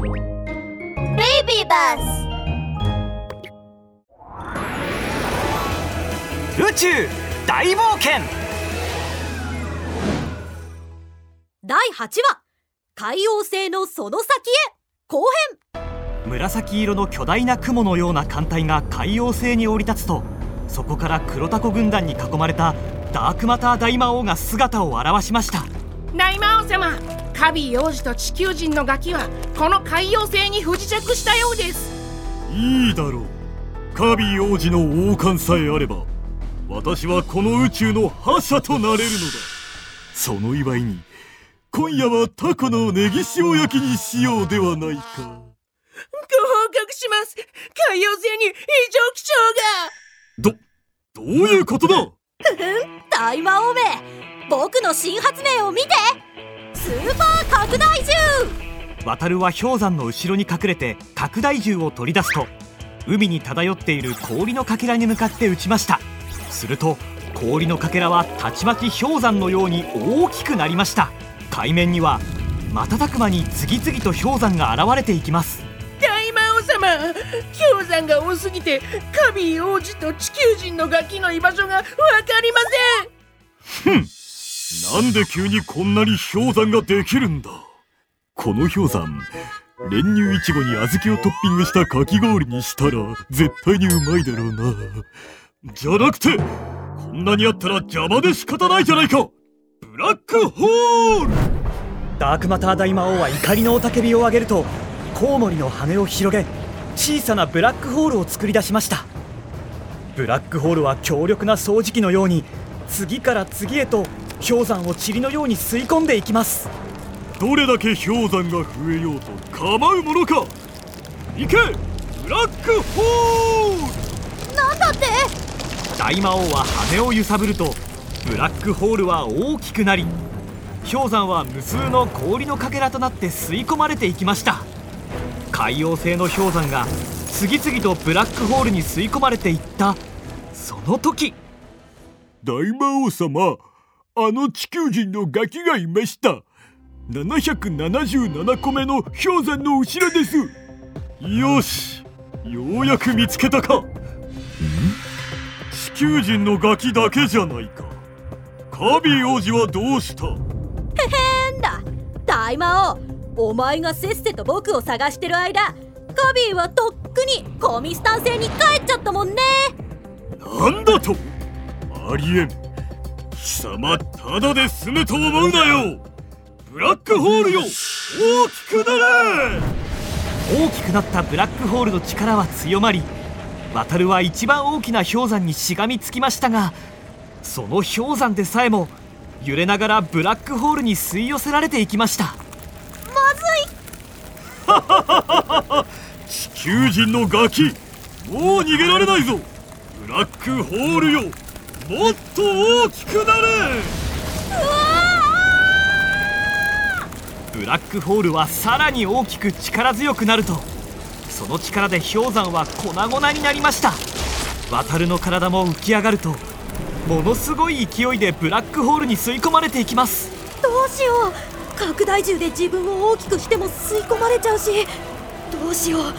ベイビーバス宇宙大冒険。第8話海王星のその先へ。後編。紫色の巨大な雲のような艦隊が海王星に降り立つとそこから黒タコ軍団に囲まれたダークマター大魔王が姿を現しました。大魔王様カビー王子と地球人のガキはこの海洋星に不時着したようです。いいだろう。カビー王子の王冠さえあれば私はこの宇宙の覇者となれるのだ。その祝いに今夜はタコのネギ塩焼きにしようではないか。ご報告します。海洋星に異常気象が。どどういうことだ？大魔王め僕の新発明を見てスーパー拡大銃渡るは氷山の後ろに隠れて拡大銃を取り出すと海に漂っている氷のかけらに向かって撃ちました。すると氷のかけらはたちまち氷山のように大きくなりました。海面には瞬く間に次々と氷山が現れていきます。大魔王様氷山が多すぎてカビー王子と地球人のガキの居場所がわかりません。ふんなんで急にこんなに氷山ができるんだ？この氷山練乳いちごに小豆をトッピングしたかき氷にしたら絶対にうまいだろうな。じゃなくてこんなにあったら邪魔で仕方ないじゃないか。ブラックホール！ダークマター大魔王は怒りの雄たけびを上げるとコウモリの羽を広げ小さなブラックホールを作り出しました。ブラックホールは強力な掃除機のように次から次へと氷山を塵のように吸い込んでいきます。どれだけ氷山が増えようと構うものか。行けブラックホール。なんだって？大魔王は羽を揺さぶるとブラックホールは大きくなり氷山は無数の氷のかけらとなって吸い込まれていきました。海洋性の氷山が次々とブラックホールに吸い込まれていったその時。大魔王様あの地球人のガキがいました。777個目の氷山の後ろです。よしようやく見つけたか。地球人のガキだけじゃないか。カビー王子はどうした？へへんだ。大魔王お前がせっせと僕を探してる間カビーはとっくにコミスタン星に帰っちゃったもんね。なんだと？ありえん貴様ただで済むと思うなよ。ブラックホールよ。大きくなれ。大きくなったブラックホールの力は強まり渡るは一番大きな氷山にしがみつきましたがその氷山でさえも揺れながらブラックホールに吸い寄せられていきました。まずい。地球人のガキもう逃げられないぞ。ブラックホールよもっと大きくなれブラックホールはさらに大きく力強くなると。その力で氷山は粉々になりました。渡るの体も浮き上がると。ものすごい勢いでブラックホールに吸い込まれていきます。どうしよう。拡大銃で自分を大きくしても吸い込まれちゃうし。どうしよう。ど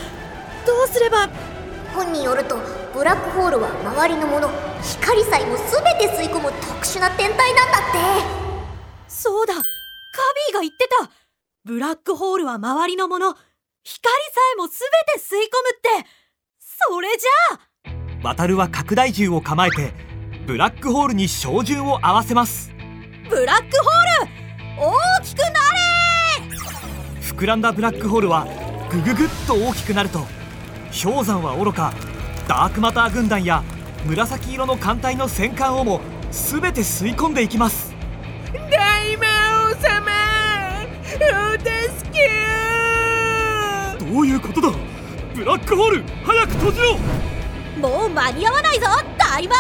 うすれば。本によるとブラックホールは周りのもの光さえも全て吸い込む特殊な天体なんだって。そうだカビーが言ってた。ブラックホールは周りのもの光さえも全て吸い込むって。それじゃあ。渡るは拡大銃を構えてブラックホールに照準を合わせます。ブラックホール大きくなれ。膨らんだブラックホールはグググッと大きくなると氷山はおろかダークマター軍団や紫色の艦隊の戦艦をも全て吸い込んでいきます。大魔王様お助けどういうことだ？ブラックホール早く閉じろ。もう間に合わないぞ大魔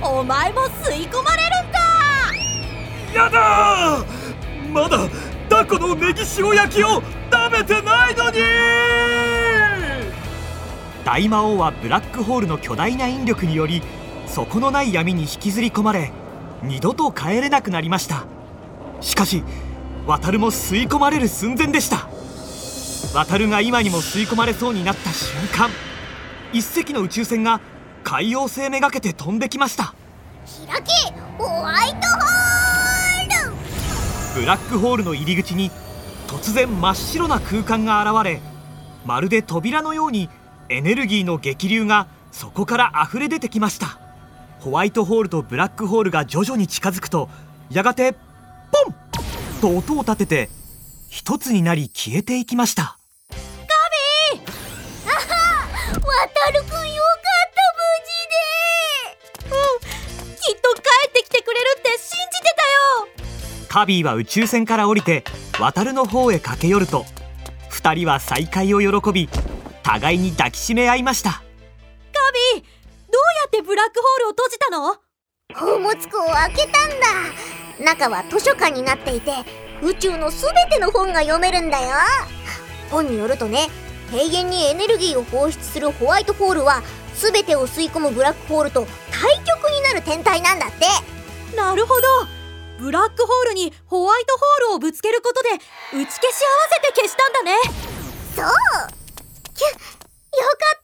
王。お前も吸い込まれるんだやだまだタコのネギ塩焼きを食べてないのに大魔王はブラックホールの巨大な引力により底のない闇に引きずり込まれ二度と帰れなくなりました。しかし渡るも吸い込まれる寸前でした。渡るが今にも吸い込まれそうになった瞬間一隻の宇宙船が海洋星めがけて飛んできました。開けホワイトホールブラックホールの入り口に突然真っ白な空間が現れまるで扉のようにエネルギーの激流がそこから溢れ出てきました。ホワイトホールとブラックホールが徐々に近づくとやがてポン!と音を立てて一つになり消えていきました。渡るくんよかった無きっと帰ってきてくれるって信じてたよ。カビーは宇宙船から降りて渡るの方へ駆け寄ると二人は再会を喜び互いに抱きしめ合いました。カビどうやってブラックホールを閉じたの？事宝物庫を開けたんだ。中は図書館になっていて宇宙のすべての本が読めるんだよ。本によるとね平原にエネルギーを放出するホワイトホールは全てを吸い込むブラックホールと対極になる天体なんだって。なるほど。ブラックホールにホワイトホールをぶつけることで打ち消し合わせて消したんだね。そうきゅよかっ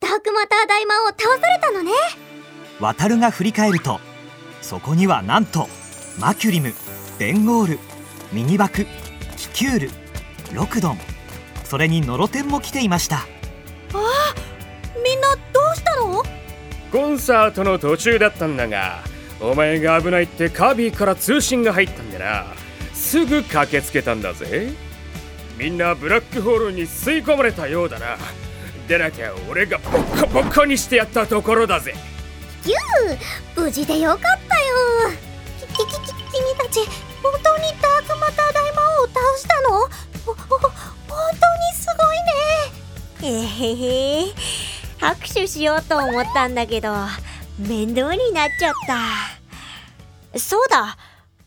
た。ダークマター大魔王倒されたのね。渡るが振り返るとそこにはなんとマキュリムベンゴールミニバクキキュールロクドンそれにノロテンも来ていました。みんなどうしたの？コンサートの途中だったんだがお前が危ないってカービィから通信が入ったんでな。すぐ駆けつけたんだぜみんなブラックホールに吸い込まれたようだな。でなきゃ俺がボッコボコにしてやったところだぜ。キュー無事でよかったよ。きききき君たち本当にダークマター大魔王を倒したの本当にすごいねえへへ拍手しようと思ったんだけど面倒になっちゃったそうだ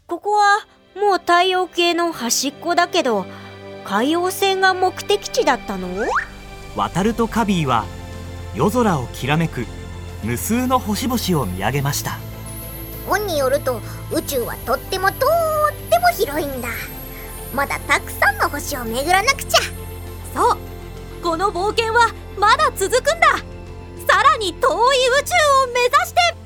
ここはもう太陽系の端っこだけど海洋線が目的地だったの？渡るとカビーは夜空をきらめく無数の星々を見上げました。本によると宇宙はとってもとっても広いんだ。まだたくさんの星を巡らなくちゃ。そう。この冒険はまだ続くんだ。さらに遠い宇宙を目指して